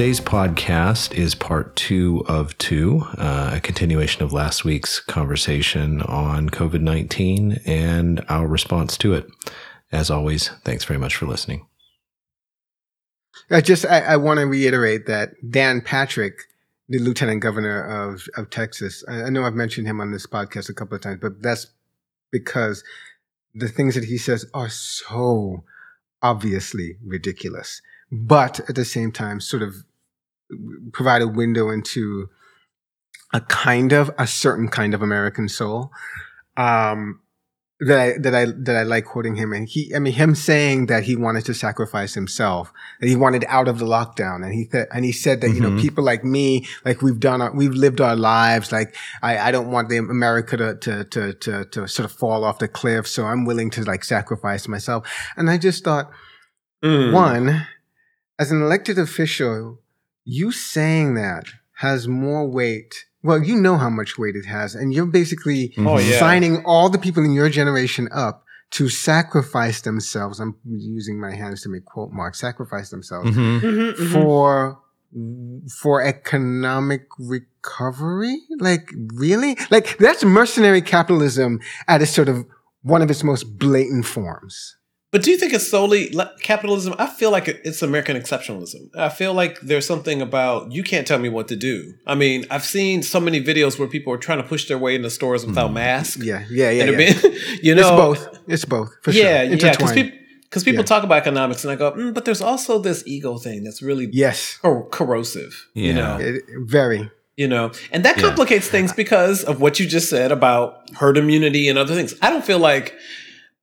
Today's podcast is part two of two, uh, a continuation of last week's conversation on COVID 19 and our response to it. As always, thanks very much for listening. I just I, I want to reiterate that Dan Patrick, the Lieutenant Governor of of Texas, I, I know I've mentioned him on this podcast a couple of times, but that's because the things that he says are so obviously ridiculous, but at the same time, sort of provide a window into a kind of a certain kind of American soul. Um, that I that I that I like quoting him, and he, I mean, him saying that he wanted to sacrifice himself, that he wanted out of the lockdown, and he th- and he said that mm-hmm. you know mm-hmm. people like me, like we've done, our, we've lived our lives, like I, I don't want the America to, to to to to sort of fall off the cliff, so I'm willing to like sacrifice myself, and I just thought, mm. one, as an elected official, you saying that has more weight well, you know how much weight it has, and you're basically oh, yeah. signing all the people in your generation up to sacrifice themselves. I'm using my hands to make quote marks. Sacrifice themselves mm-hmm. Mm-hmm, mm-hmm. for for economic recovery. Like really? Like that's mercenary capitalism at a sort of one of its most blatant forms. But do you think it's solely capitalism? I feel like it's American exceptionalism. I feel like there's something about you can't tell me what to do. I mean, I've seen so many videos where people are trying to push their way into stores without mm. masks. Yeah, yeah, yeah. yeah. Been, you know, it's both. It's both. For yeah, sure. yeah. Because people, because people yeah. talk about economics, and I go, mm, but there's also this ego thing that's really yes cor- corrosive. Yeah. You know, it, very. You know, and that complicates yeah. things because of what you just said about herd immunity and other things. I don't feel like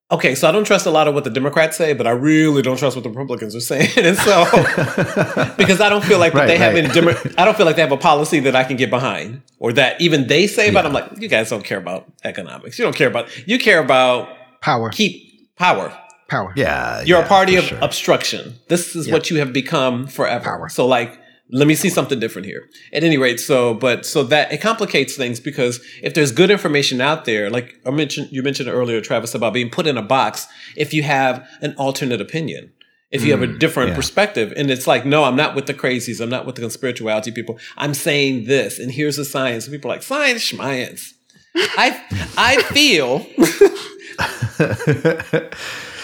Okay, so I don't trust a lot of what the Democrats say, but I really don't trust what the Republicans are saying. And so, because I don't feel like right, they right. have any, Demo- I don't feel like they have a policy that I can get behind, or that even they say about. Yeah. I'm like, you guys don't care about economics. You don't care about. You care about power. Keep power. Power. Yeah, you're yeah, a party of sure. obstruction. This is yep. what you have become forever. Power. So, like, let me see something different here. At any rate, so but so that it complicates things because if there's good information out there, like I mentioned, you mentioned earlier, Travis, about being put in a box. If you have an alternate opinion, if you mm, have a mm, different yeah. perspective, and it's like, no, I'm not with the crazies, I'm not with the conspirituality people. I'm saying this, and here's the science. And people are like science, science. I I feel.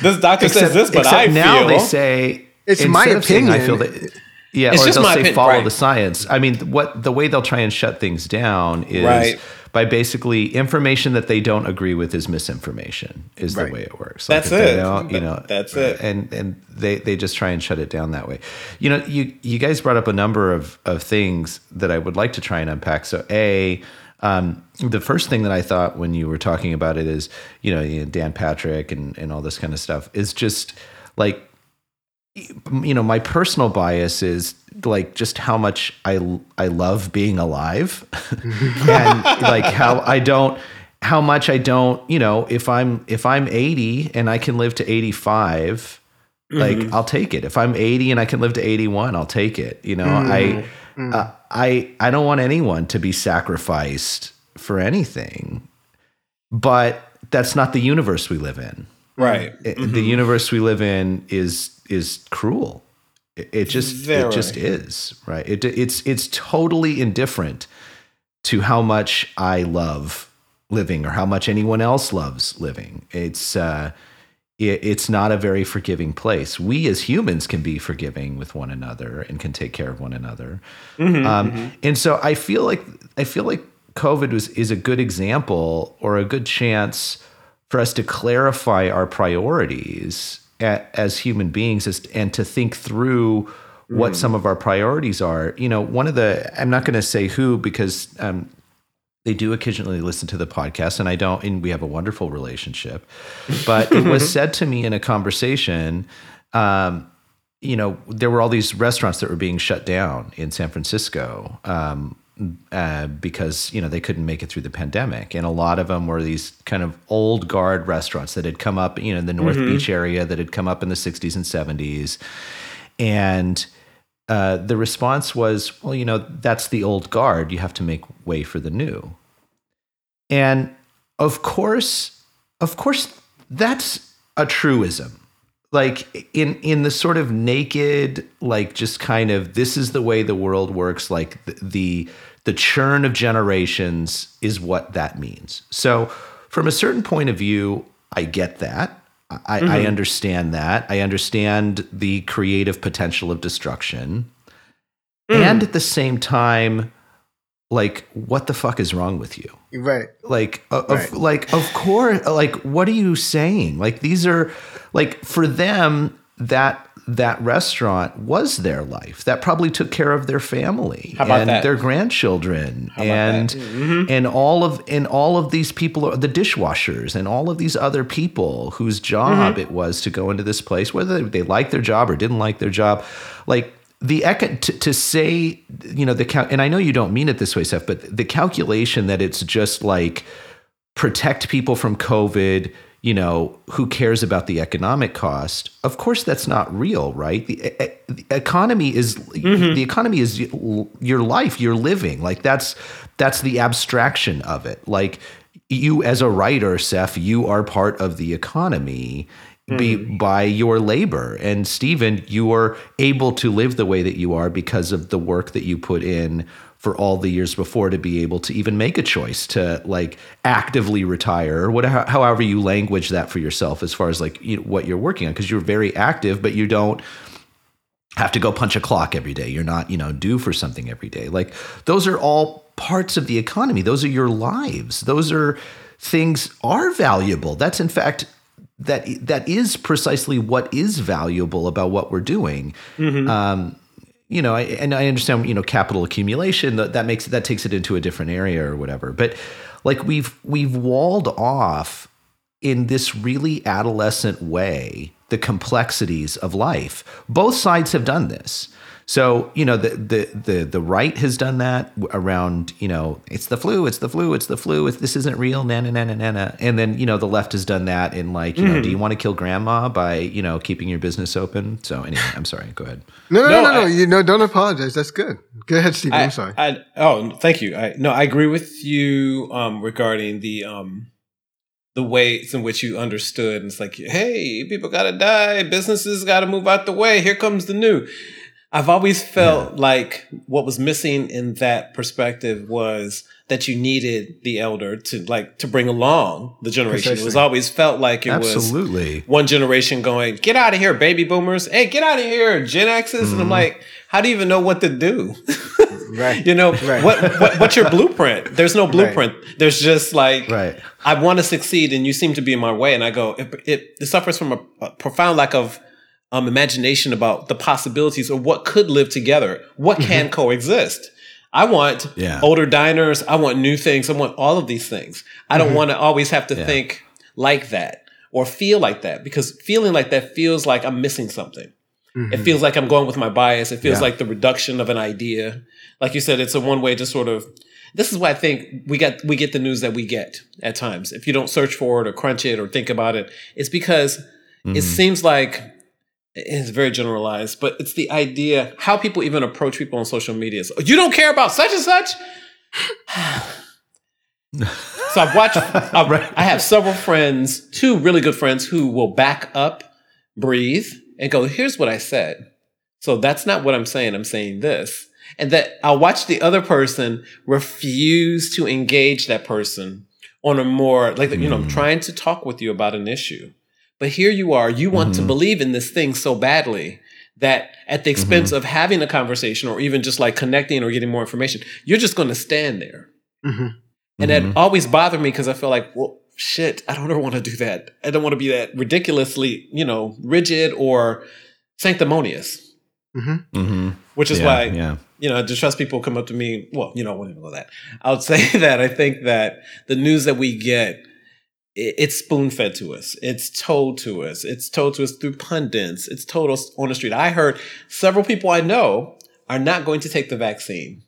this doctor except, says this, but I now feel, they say it's my opinion. I feel that yeah, it's or just they'll say opinion, follow right. the science. I mean, what the way they'll try and shut things down is right. by basically information that they don't agree with is misinformation. Is right. the way it works. Like that's it. You know, that's it. And and they they just try and shut it down that way. You know, you you guys brought up a number of of things that I would like to try and unpack. So a um, the first thing that I thought when you were talking about it is, you know, Dan Patrick and, and all this kind of stuff is just like you know my personal bias is like just how much i i love being alive and like how i don't how much i don't you know if i'm if i'm 80 and i can live to 85 mm-hmm. like i'll take it if i'm 80 and i can live to 81 i'll take it you know mm-hmm. i mm. uh, i i don't want anyone to be sacrificed for anything but that's not the universe we live in right mm-hmm. the universe we live in is is cruel. It, it just Very. it just is right. It it's it's totally indifferent to how much I love living or how much anyone else loves living. It's uh, it, it's not a very forgiving place. We as humans can be forgiving with one another and can take care of one another. Mm-hmm, um, mm-hmm. And so I feel like I feel like COVID was is a good example or a good chance for us to clarify our priorities as human beings is, and to think through what mm. some of our priorities are. You know, one of the, I'm not going to say who because um, they do occasionally listen to the podcast and I don't, and we have a wonderful relationship. But it was said to me in a conversation, um, you know, there were all these restaurants that were being shut down in San Francisco. Um, uh, because you know they couldn't make it through the pandemic, and a lot of them were these kind of old guard restaurants that had come up, you know, in the North mm-hmm. Beach area that had come up in the '60s and '70s, and uh, the response was, well, you know, that's the old guard. You have to make way for the new, and of course, of course, that's a truism. Like in in the sort of naked like just kind of this is the way the world works like the, the the churn of generations is what that means. So from a certain point of view i get that. I, mm-hmm. I understand that. I understand the creative potential of destruction. Mm. and at the same time like what the fuck is wrong with you? Right. Like uh, right. Of, like of course like what are you saying? Like these are like for them that that restaurant was their life that probably took care of their family and that? their grandchildren and mm-hmm. and all of and all of these people the dishwashers and all of these other people whose job mm-hmm. it was to go into this place whether they, they liked their job or didn't like their job like the to, to say you know the and I know you don't mean it this way Seph but the calculation that it's just like protect people from covid you know, who cares about the economic cost? Of course, that's not real, right? The, the economy is mm-hmm. the economy is your life, you're living. Like that's that's the abstraction of it. Like you, as a writer, Seph, you are part of the economy. Mm-hmm. Be, by your labor. And Stephen, you are able to live the way that you are because of the work that you put in for all the years before to be able to even make a choice to like actively retire or whatever however you language that for yourself as far as like you know, what you're working on because you're very active but you don't have to go punch a clock every day. You're not you know due for something every day. Like those are all parts of the economy. Those are your lives. Those are things are valuable. That's in fact that that is precisely what is valuable about what we're doing. Mm-hmm. um, you know, I, and I understand, you know, capital accumulation that, that makes that takes it into a different area or whatever. But like we've we've walled off in this really adolescent way the complexities of life. Both sides have done this. So you know the the the the right has done that around you know it's the flu, it's the flu, it's the flu. It's, this isn't real, na na na na na. And then you know the left has done that in like you mm. know do you want to kill grandma by you know keeping your business open? So anyway, I'm sorry. Go ahead. No no no no, no, I, you know don't apologize. That's good. Go ahead, Steve. I, am sorry. I, oh, thank you. I, no, I agree with you um, regarding the um, the ways in which you understood. And it's like, hey, people gotta die, businesses gotta move out the way. Here comes the new. I've always felt yeah. like what was missing in that perspective was that you needed the elder to like to bring along the generation. Precisely. It was always felt like it was Absolutely. was one generation going, "Get out of here, baby boomers! Hey, get out of here, Gen X's!" Mm-hmm. And I'm mm-hmm. like, "How do you even know what to do?" right. You know right. What, what, What's your blueprint? There's no blueprint. Right. There's just like, right. I want to succeed, and you seem to be in my way. And I go, it, it, it suffers from a, a profound lack of um, imagination about the possibilities of what could live together, what mm-hmm. can coexist. I want yeah. older diners. I want new things. I want all of these things. I don't mm-hmm. want to always have to yeah. think like that or feel like that because feeling like that feels like I'm missing something. Mm-hmm. It feels like I'm going with my bias. It feels yeah. like the reduction of an idea. Like you said, it's a one way to sort of. This is why I think we get we get the news that we get at times. If you don't search for it or crunch it or think about it, it's because it mm-hmm. seems like it's very generalized, but it's the idea how people even approach people on social media. So, you don't care about such and such. so I've watched. I've. I have several friends, two really good friends, who will back up, breathe, and go. Here's what I said. So that's not what I'm saying. I'm saying this, and that I'll watch the other person refuse to engage that person on a more like you know, I'm trying to talk with you about an issue but here you are, you want mm-hmm. to believe in this thing so badly that at the expense mm-hmm. of having a conversation or even just like connecting or getting more information, you're just going to stand there. Mm-hmm. And that mm-hmm. always bothered me because I feel like, well, shit, I don't ever want to do that. I don't want to be that ridiculously, you know, rigid or sanctimonious. Mm-hmm. Mm-hmm. Which is yeah, why, yeah. you know, distrust people come up to me. Well, you know, I wouldn't know that. I would say that I think that the news that we get it's spoon fed to us. It's told to us. It's told to us through pundits. It's told us on the street. I heard several people I know are not going to take the vaccine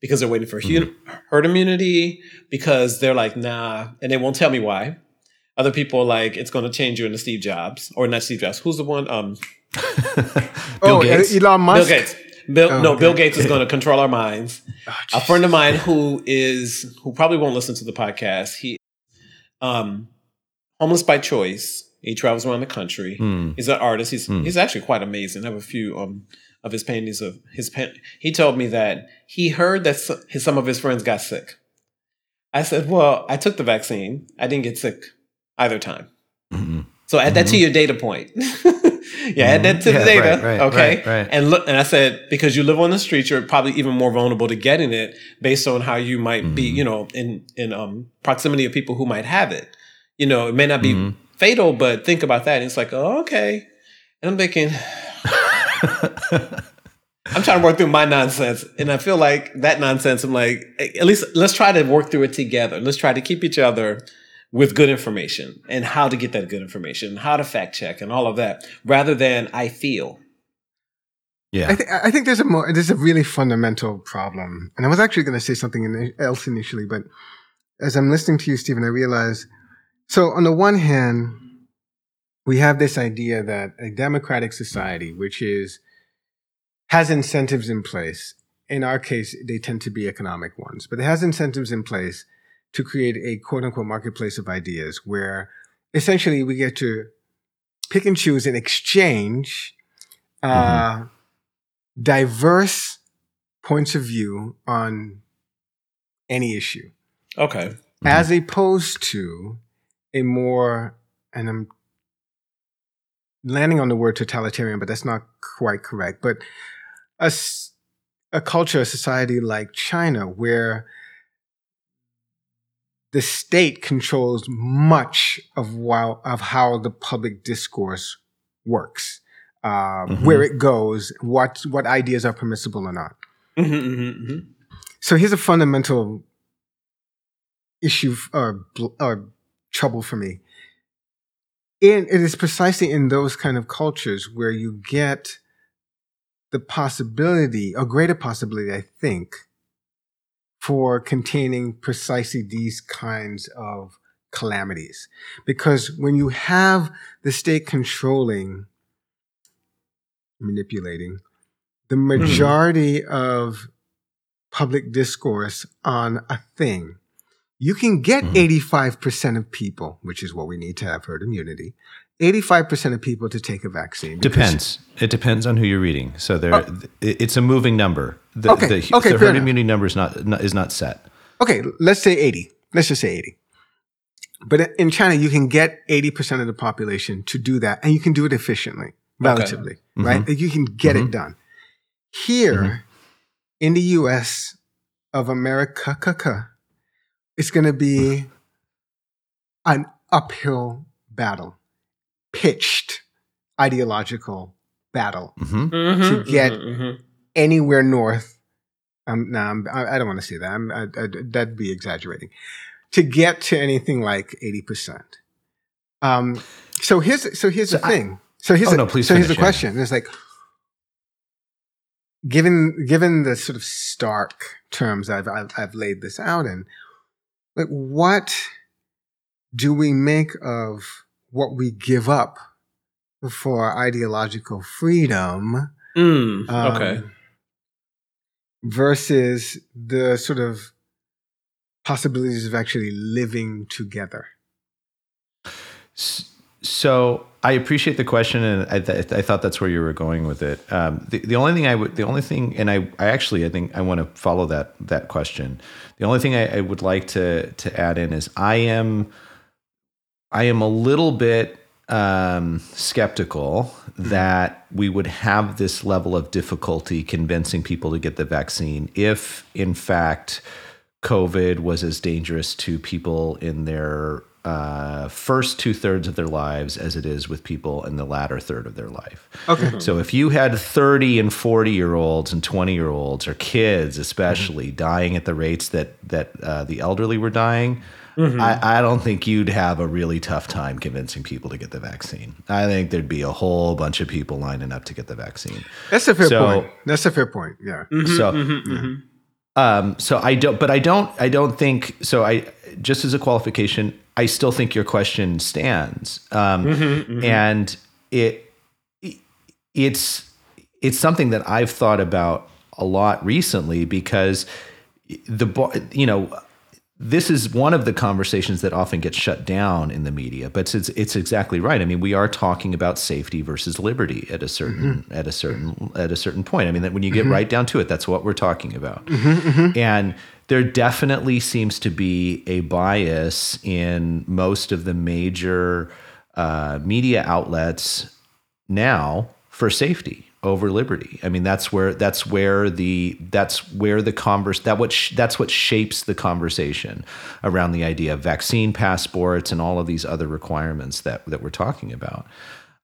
because they're waiting for mm-hmm. herd immunity because they're like, nah, and they won't tell me why. Other people are like, it's going to change you into Steve Jobs or not Steve Jobs. Who's the one? Um, Bill oh, Gates. Elon Musk. Bill Gates. Bill, oh, no, okay. Bill Gates is going to control our minds. Oh, a friend of mine who is who probably won't listen to the podcast. He um, homeless by choice. He travels around the country. Mm. He's an artist. He's mm. he's actually quite amazing. I have a few um of his paintings of his pen. He told me that he heard that his, some of his friends got sick. I said, "Well, I took the vaccine. I didn't get sick either time." Mm-hmm. So add mm-hmm. that to mm-hmm. your data point. yeah, add that to mm-hmm. the data. Right, right, okay. Right. And look, and I said because you live on the streets, you're probably even more vulnerable to getting it based on how you might mm-hmm. be, you know, in in um, proximity of people who might have it. You know, it may not be mm-hmm. fatal, but think about that. And it's like, oh, okay. And I'm thinking, I'm trying to work through my nonsense, and I feel like that nonsense. I'm like, at least let's try to work through it together. Let's try to keep each other with good information and how to get that good information, how to fact check, and all of that, rather than I feel. Yeah, I, th- I think there's a more there's a really fundamental problem, and I was actually going to say something else initially, but as I'm listening to you, Stephen, I realize. So on the one hand, we have this idea that a democratic society, which is has incentives in place. In our case, they tend to be economic ones, but it has incentives in place to create a quote unquote marketplace of ideas where essentially we get to pick and choose and exchange uh, mm-hmm. diverse points of view on any issue. Okay. Mm-hmm. As opposed to a more, and I'm landing on the word totalitarian, but that's not quite correct, but a, a culture, a society like China, where the state controls much of while, of how the public discourse works, uh, mm-hmm. where it goes, what what ideas are permissible or not. Mm-hmm, mm-hmm, mm-hmm. so here's a fundamental issue or, or trouble for me. In, it is precisely in those kind of cultures where you get the possibility, a greater possibility, I think, for containing precisely these kinds of calamities. Because when you have the state controlling, manipulating the hmm. majority mm. of public discourse on a thing, you can get mm. 85% of people, which is what we need to have herd immunity, 85% of people to take a vaccine. Depends. It depends on who you're reading. So there, oh. it's a moving number. The, okay. The, okay, the herd immunity number is not, not, is not set. Okay, let's say 80. Let's just say 80. But in China, you can get 80% of the population to do that, and you can do it efficiently, relatively, okay. Mm-hmm. right? You can get mm-hmm. it done. Here mm-hmm. in the US of America, it's going to be an uphill battle pitched ideological battle mm-hmm. Mm-hmm, to get mm-hmm, mm-hmm. anywhere north. Um, no, I'm, I, I don't want to say that. I'm, I, I, that'd be exaggerating. To get to anything like eighty percent. Um, so here's so here's so the thing. So here's oh, a, no, please so here's the question. It's like given given the sort of stark terms I've, I've, I've laid this out in, like what do we make of what we give up for ideological freedom. Mm, okay. Um, versus the sort of possibilities of actually living together. So I appreciate the question, and I, th- I thought that's where you were going with it. Um, the, the only thing I would, the only thing, and I, I actually, I think I want to follow that that question. The only thing I, I would like to to add in is I am I am a little bit um, skeptical mm-hmm. that we would have this level of difficulty convincing people to get the vaccine if, in fact, COVID was as dangerous to people in their uh, first two thirds of their lives as it is with people in the latter third of their life. Okay. Mm-hmm. So if you had 30 and 40 year olds and 20 year olds or kids, especially, mm-hmm. dying at the rates that that uh, the elderly were dying, Mm-hmm. I, I, don't think you'd have a really tough time convincing people to get the vaccine. I think there'd be a whole bunch of people lining up to get the vaccine. That's a fair so, point. That's a fair point. Yeah. Mm-hmm, so, mm-hmm, mm-hmm. um, so I don't, but I don't, I don't think so. I just as a qualification, I still think your question stands, um, mm-hmm, mm-hmm. and it, it's, it's something that I've thought about a lot recently because the, you know this is one of the conversations that often gets shut down in the media, but it's it's exactly right. I mean, we are talking about safety versus liberty at a certain mm-hmm. at a certain at a certain point. I mean, that when you get mm-hmm. right down to it, that's what we're talking about. Mm-hmm, mm-hmm. and there definitely seems to be a bias in most of the major uh, media outlets now for safety over liberty. I mean, that's where that's where the that's where the converse that what sh- that's what shapes the conversation around the idea of vaccine passports and all of these other requirements that that we're talking about.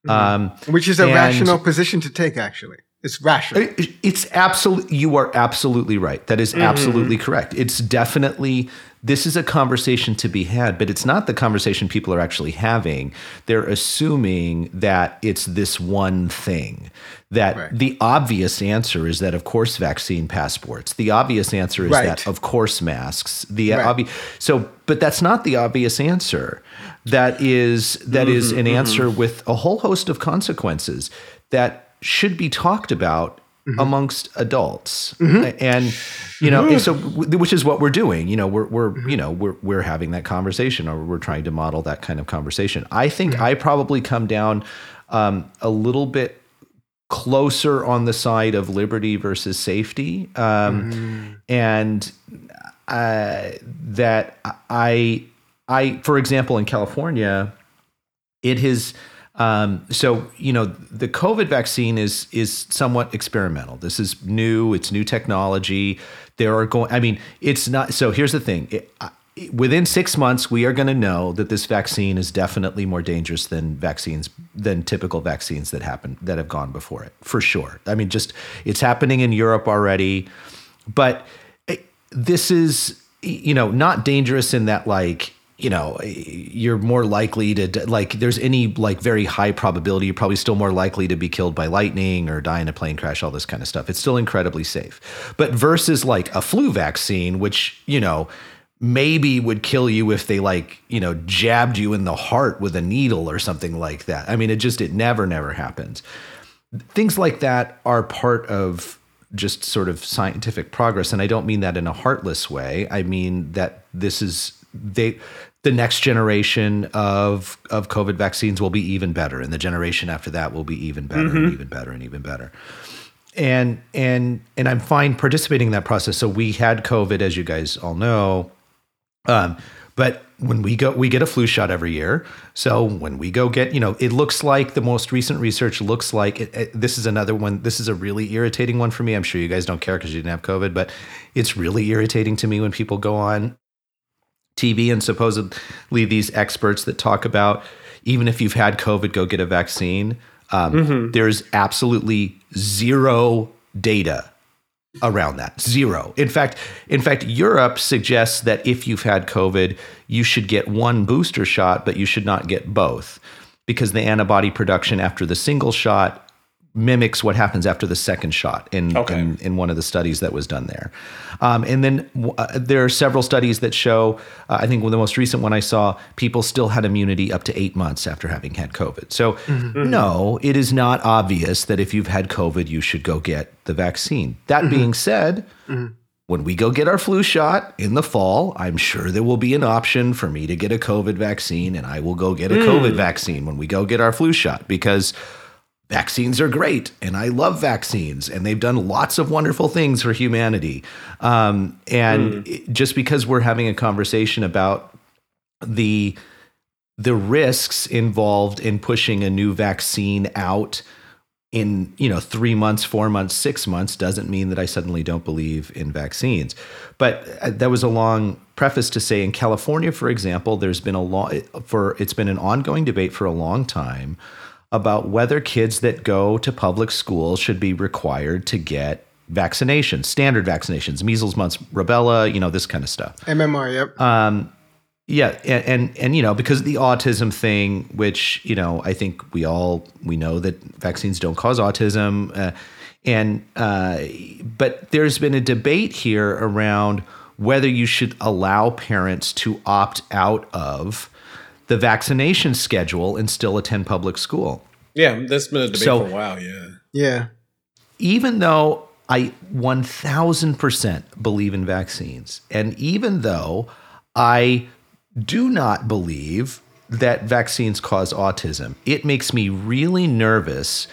Mm-hmm. Um, Which is a rational position to take, actually. It's rational. It's absolutely. You are absolutely right. That is mm-hmm. absolutely correct. It's definitely this is a conversation to be had, but it's not the conversation people are actually having. They're assuming that it's this one thing. That right. the obvious answer is that, of course, vaccine passports. The obvious answer is right. that, of course, masks. The right. obvious. So, but that's not the obvious answer. That is that mm-hmm, is an mm-hmm. answer with a whole host of consequences that should be talked about mm-hmm. amongst adults mm-hmm. and you know mm-hmm. so which is what we're doing you know we're we're mm-hmm. you know we're we're having that conversation or we're trying to model that kind of conversation i think i probably come down um, a little bit closer on the side of liberty versus safety um, mm-hmm. and uh, that i i for example in california it has um, so you know the COVID vaccine is is somewhat experimental. This is new. It's new technology. There are going. I mean, it's not. So here's the thing. It, within six months, we are going to know that this vaccine is definitely more dangerous than vaccines than typical vaccines that happen that have gone before it, for sure. I mean, just it's happening in Europe already, but this is you know not dangerous in that like you know eh, you're more likely to like there's any like very high probability you're probably still more likely to be killed by lightning or die in a plane crash all this kind of stuff. It's still incredibly safe. But versus like a flu vaccine which you know maybe would kill you if they like you know jabbed you in the heart with a needle or something like that. I mean it just it never never happens. Things like that are part of just sort of scientific progress and i don't mean that in a heartless way. I mean that this is they the next generation of of COVID vaccines will be even better, and the generation after that will be even better mm-hmm. and even better and even better. And and and I'm fine participating in that process. So we had COVID, as you guys all know, um, but when we go, we get a flu shot every year. So when we go get, you know, it looks like the most recent research looks like it, it, this is another one. This is a really irritating one for me. I'm sure you guys don't care because you didn't have COVID, but it's really irritating to me when people go on TV and supposedly these experts that talk about even if you've had COVID, go get a vaccine. Um, mm-hmm. There's absolutely zero data around that. Zero. In fact, in fact, Europe suggests that if you've had COVID, you should get one booster shot, but you should not get both because the antibody production after the single shot mimics what happens after the second shot in, okay. in, in, one of the studies that was done there. Um, and then uh, there are several studies that show, uh, I think the most recent one I saw, people still had immunity up to eight months after having had COVID. So, mm-hmm. no, it is not obvious that if you've had COVID, you should go get the vaccine. That mm-hmm. being said, mm-hmm. when we go get our flu shot in the fall, I'm sure there will be an option for me to get a COVID vaccine, and I will go get a COVID mm. vaccine when we go get our flu shot because vaccines are great and I love vaccines and they've done lots of wonderful things for humanity. Um, and mm. just because we're having a conversation about the the risks involved in pushing a new vaccine out in you know three months four months six months doesn't mean that i suddenly don't believe in vaccines but uh, that was a long preface to say in california for example there's been a long for it's been an ongoing debate for a long time about whether kids that go to public schools should be required to get vaccinations, standard vaccinations, measles, mumps, rubella, you know, this kind of stuff. MMR, yep. Um, yeah, and, and, and you know because the autism thing, which you know I think we all we know that vaccines don't cause autism, uh, and uh, but there's been a debate here around whether you should allow parents to opt out of the vaccination schedule and still attend public school. Yeah, that's been a debate so, for a while. Yeah. Yeah. Even though I 1000% believe in vaccines, and even though I do not believe that vaccines cause autism. It makes me really nervous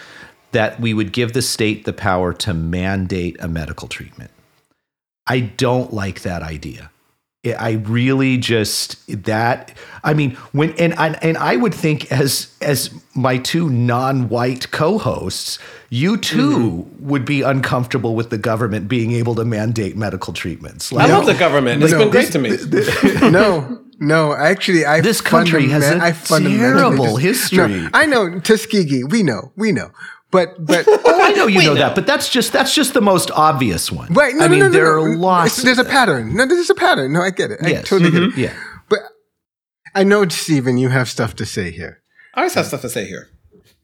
that we would give the state the power to mandate a medical treatment. I don't like that idea. I really just that I mean when and I, and I would think as as my two non-white co-hosts you too mm-hmm. would be uncomfortable with the government being able to mandate medical treatments. Like, I love the government. It's no, been great this, to me. This, no, no, actually, I this country has a I terrible history. No, I know Tuskegee. We know, we know. But but oh, I know you know that, but that's just that's just the most obvious one. Right? No, I no, mean, no, no, there no. are lots. There's a pattern. No, there's a pattern. No, I get it. I yes. totally mm-hmm. get it. Yeah. But I know, Stephen, you have stuff to say here. I always have stuff to say here.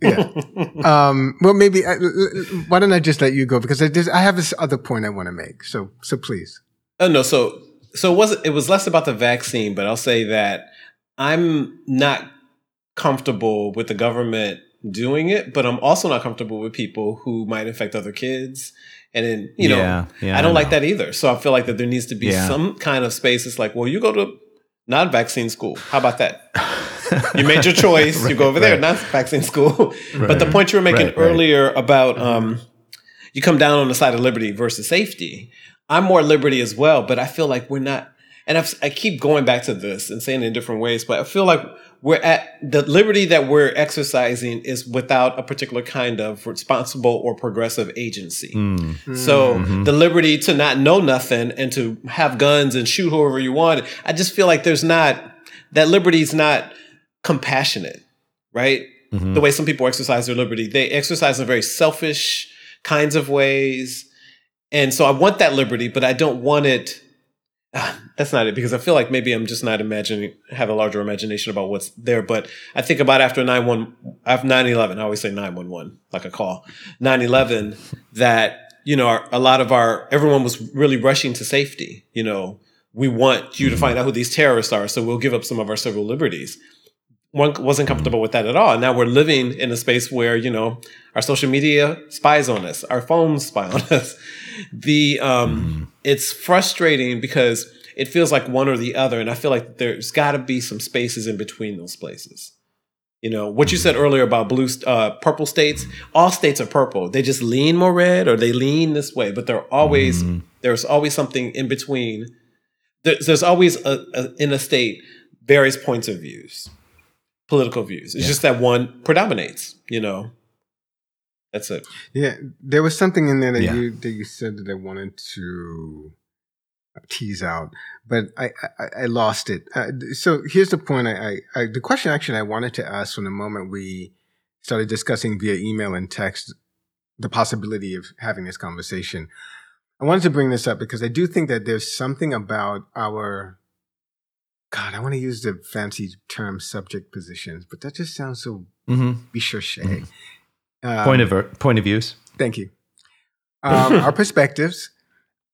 yeah. Um, well, maybe I, why don't I just let you go because I, just, I have this other point I want to make. So so please. Oh no. So so it was it was less about the vaccine, but I'll say that I'm not comfortable with the government doing it, but I'm also not comfortable with people who might infect other kids. And then, you know, yeah, I don't I like that either. So I feel like that there needs to be yeah. some kind of space. It's like, well, you go to not vaccine school. How about that? you made your choice. right, you go over right. there, not vaccine school. Right, but the point you were making earlier about um, you come down on the side of liberty versus safety. I'm more liberty as well, but I feel like we're not. And I've, i keep going back to this and saying it in different ways, but I feel like we're at the liberty that we're exercising is without a particular kind of responsible or progressive agency. Mm. So mm-hmm. the liberty to not know nothing and to have guns and shoot whoever you want, I just feel like there's not that liberty is not compassionate, right? Mm-hmm. The way some people exercise their liberty, they exercise in very selfish kinds of ways. And so I want that liberty, but I don't want it that's not it because I feel like maybe I'm just not imagining have a larger imagination about what's there. But I think about after nine one, after 9 11, I always say 911, like a call. 9 11, that, you know, our, a lot of our, everyone was really rushing to safety. You know, we want you to find out who these terrorists are, so we'll give up some of our civil liberties. One wasn't comfortable with that at all. Now we're living in a space where, you know, our social media spies on us, our phones spy on us. The, um, it's frustrating because it feels like one or the other. And I feel like there's got to be some spaces in between those places. You know, what you said earlier about blue, uh, purple states, all states are purple. They just lean more red or they lean this way, but they're always, mm-hmm. there's always something in between. There's, there's always a, a, in a state various points of views, political views. It's yeah. just that one predominates, you know. That's it. Yeah, there was something in there that yeah. you that you said that I wanted to tease out, but I I, I lost it. Uh, so here's the point. I, I, I the question actually I wanted to ask from the moment we started discussing via email and text the possibility of having this conversation. I wanted to bring this up because I do think that there's something about our God, I want to use the fancy term subject positions, but that just sounds so mm-hmm. Mm-hmm. Um, point of point of views. Thank you. Um, our perspectives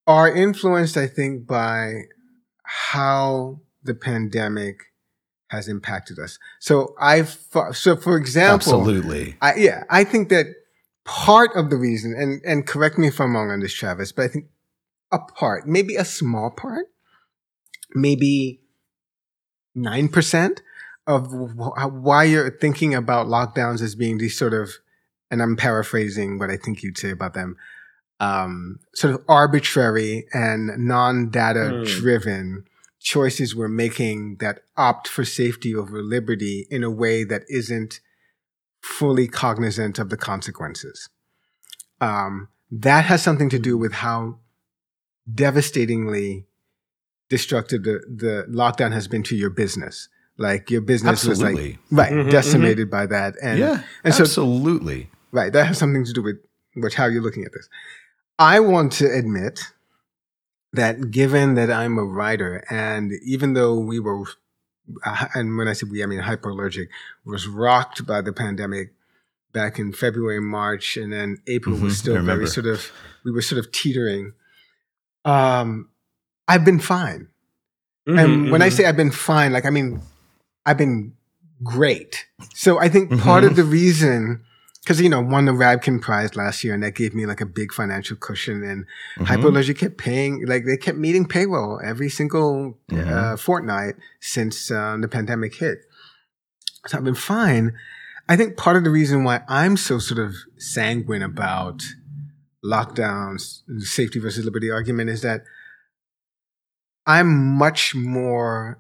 are influenced, I think, by how the pandemic has impacted us. So I've so for example, absolutely, I, yeah, I think that part of the reason, and and correct me if I'm wrong on this, Travis, but I think a part, maybe a small part, maybe nine percent of why you're thinking about lockdowns as being these sort of and I'm paraphrasing what I think you'd say about them, um, sort of arbitrary and non-data mm. driven choices we're making that opt for safety over liberty in a way that isn't fully cognizant of the consequences. Um, that has something to do with how devastatingly destructive the, the lockdown has been to your business. Like your business absolutely. was like right mm-hmm, decimated mm-hmm. by that, and yeah, and so, absolutely Right. That has something to do with, with how you're looking at this. I want to admit that given that I'm a writer, and even though we were, uh, and when I say we, I mean hyperallergic, was rocked by the pandemic back in February, March, and then April mm-hmm, was still very sort of, we were sort of teetering. Um, I've been fine. Mm-hmm, and when mm-hmm. I say I've been fine, like, I mean, I've been great. So I think part of mm-hmm. the reason because you know won the Rabkin Prize last year, and that gave me like a big financial cushion. And mm-hmm. Hyperallergic kept paying, like they kept meeting payroll every single mm-hmm. uh, fortnight since uh, the pandemic hit. So I've been fine. I think part of the reason why I'm so sort of sanguine about lockdowns, safety versus liberty argument is that I'm much more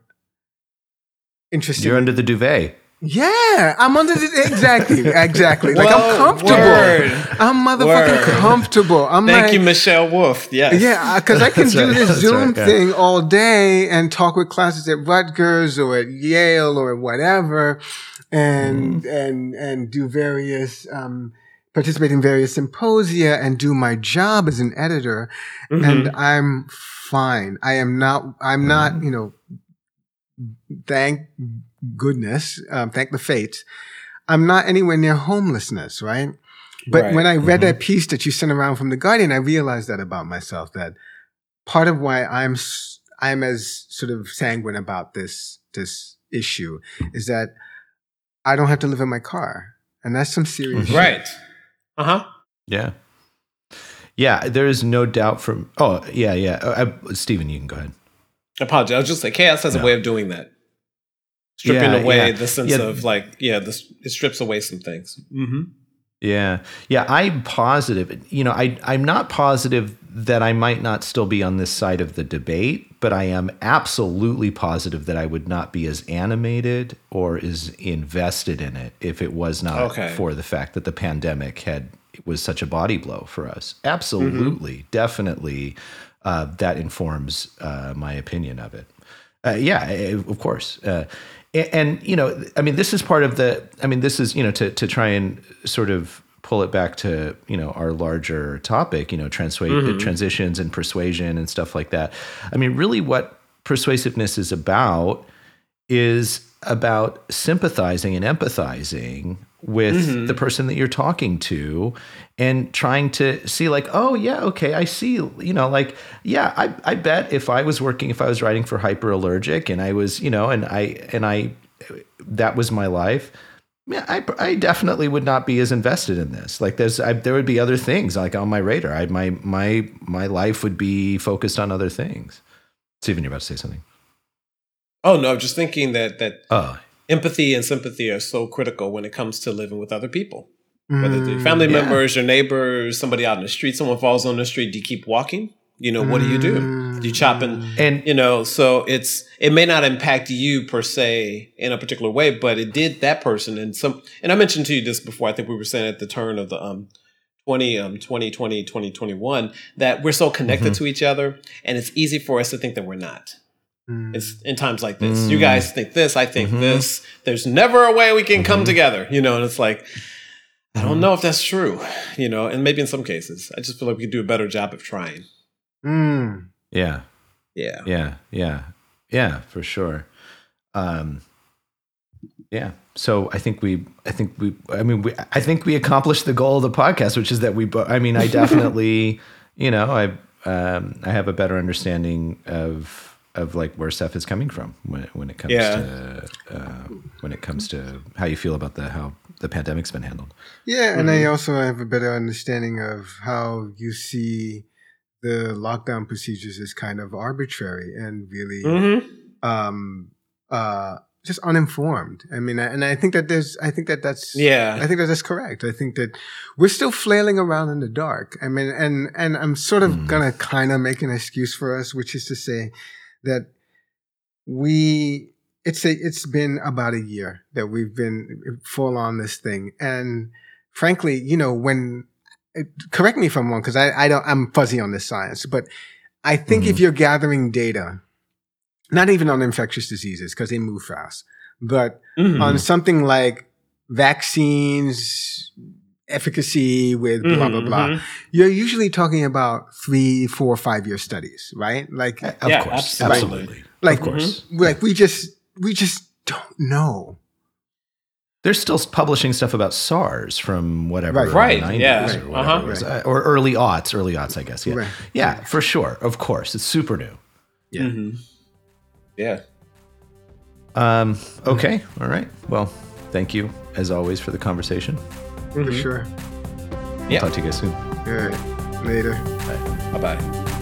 interested. You're under the duvet. Yeah, I'm under the exactly, exactly. Like Whoa, I'm comfortable. Word. I'm motherfucking word. comfortable. I'm Thank like, you, Michelle Wolf. Yes. Yeah, because I can do right. this Zoom right, yeah. thing all day and talk with classes at Rutgers or at Yale or whatever, and mm. and and do various um, participate in various symposia and do my job as an editor, mm-hmm. and I'm fine. I am not. I'm not. Mm-hmm. You know. Thank goodness, um, thank the fates, I'm not anywhere near homelessness, right? But right. when I read mm-hmm. that piece that you sent around from the Guardian, I realized that about myself. That part of why I'm I'm as sort of sanguine about this this issue is that I don't have to live in my car, and that's some serious. Mm-hmm. Right. Uh huh. Yeah. Yeah. There is no doubt from. Oh yeah, yeah. Uh, Stephen, you can go ahead. I apologize. I was just like, chaos has no. a way of doing that stripping yeah, away yeah. the sense yeah. of like yeah this it strips away some things mm-hmm. yeah yeah i'm positive you know i i'm not positive that i might not still be on this side of the debate but i am absolutely positive that i would not be as animated or as invested in it if it was not okay. for the fact that the pandemic had was such a body blow for us absolutely mm-hmm. definitely uh, that informs uh, my opinion of it uh, yeah, of course. Uh, and you know i mean this is part of the i mean this is you know to to try and sort of pull it back to you know our larger topic you know transwa- mm-hmm. transitions and persuasion and stuff like that i mean really what persuasiveness is about is about sympathizing and empathizing with mm-hmm. the person that you're talking to and trying to see like oh yeah okay i see you know like yeah i i bet if i was working if i was writing for hyperallergic and i was you know and i and i that was my life yeah, I, I definitely would not be as invested in this. Like, there's, I, there would be other things like on my radar. I, my, my, my life would be focused on other things. Stephen, you're about to say something. Oh no, I'm just thinking that that oh empathy and sympathy are so critical when it comes to living with other people. Whether they're family mm, yeah. members, your neighbors, somebody out in the street, someone falls on the street, do you keep walking? You know, what do you do? Do you chop and, mm. and you know, so it's it may not impact you per se in a particular way, but it did that person and some and I mentioned to you this before, I think we were saying at the turn of the um 20 um 2020 2021 that we're so connected mm-hmm. to each other and it's easy for us to think that we're not. Mm. It's in times like this. Mm. You guys think this, I think mm-hmm. this. There's never a way we can mm-hmm. come together, you know, and it's like, I don't mm. know if that's true, you know, and maybe in some cases. I just feel like we could do a better job of trying. Mm. Yeah. Yeah. Yeah. Yeah. Yeah, for sure. Um, yeah. So I think we, I think we, I mean, we, I think we accomplished the goal of the podcast, which is that we, I mean, I definitely, you know, I, um, I have a better understanding of, of like where stuff is coming from when when it comes yeah. to uh, when it comes to how you feel about the how the pandemic's been handled. Yeah, and mm-hmm. I also have a better understanding of how you see the lockdown procedures as kind of arbitrary and really mm-hmm. um, uh, just uninformed. I mean, and I think that there's, I think that that's, yeah, I think that that's correct. I think that we're still flailing around in the dark. I mean, and and I'm sort of mm. gonna kind of make an excuse for us, which is to say that we it's a, it's been about a year that we've been full on this thing and frankly you know when correct me if i'm wrong because I, I don't i'm fuzzy on this science but i think mm-hmm. if you're gathering data not even on infectious diseases because they move fast but mm-hmm. on something like vaccines efficacy with blah mm-hmm, blah blah mm-hmm. you're usually talking about three four five year studies right like of yeah, course absolutely like of course like we just we just don't know they're still publishing stuff about SARS from whatever, right? right. Yeah, or, uh-huh. right. Uh, or, early aughts, early aughts, I guess. Yeah, right. yeah, for sure. Of course, it's super new. Yeah, mm-hmm. yeah. Um. Okay. All right. Well, thank you as always for the conversation. Mm-hmm. for sure. Yeah. Talk to you guys soon. All right. Later. Bye bye.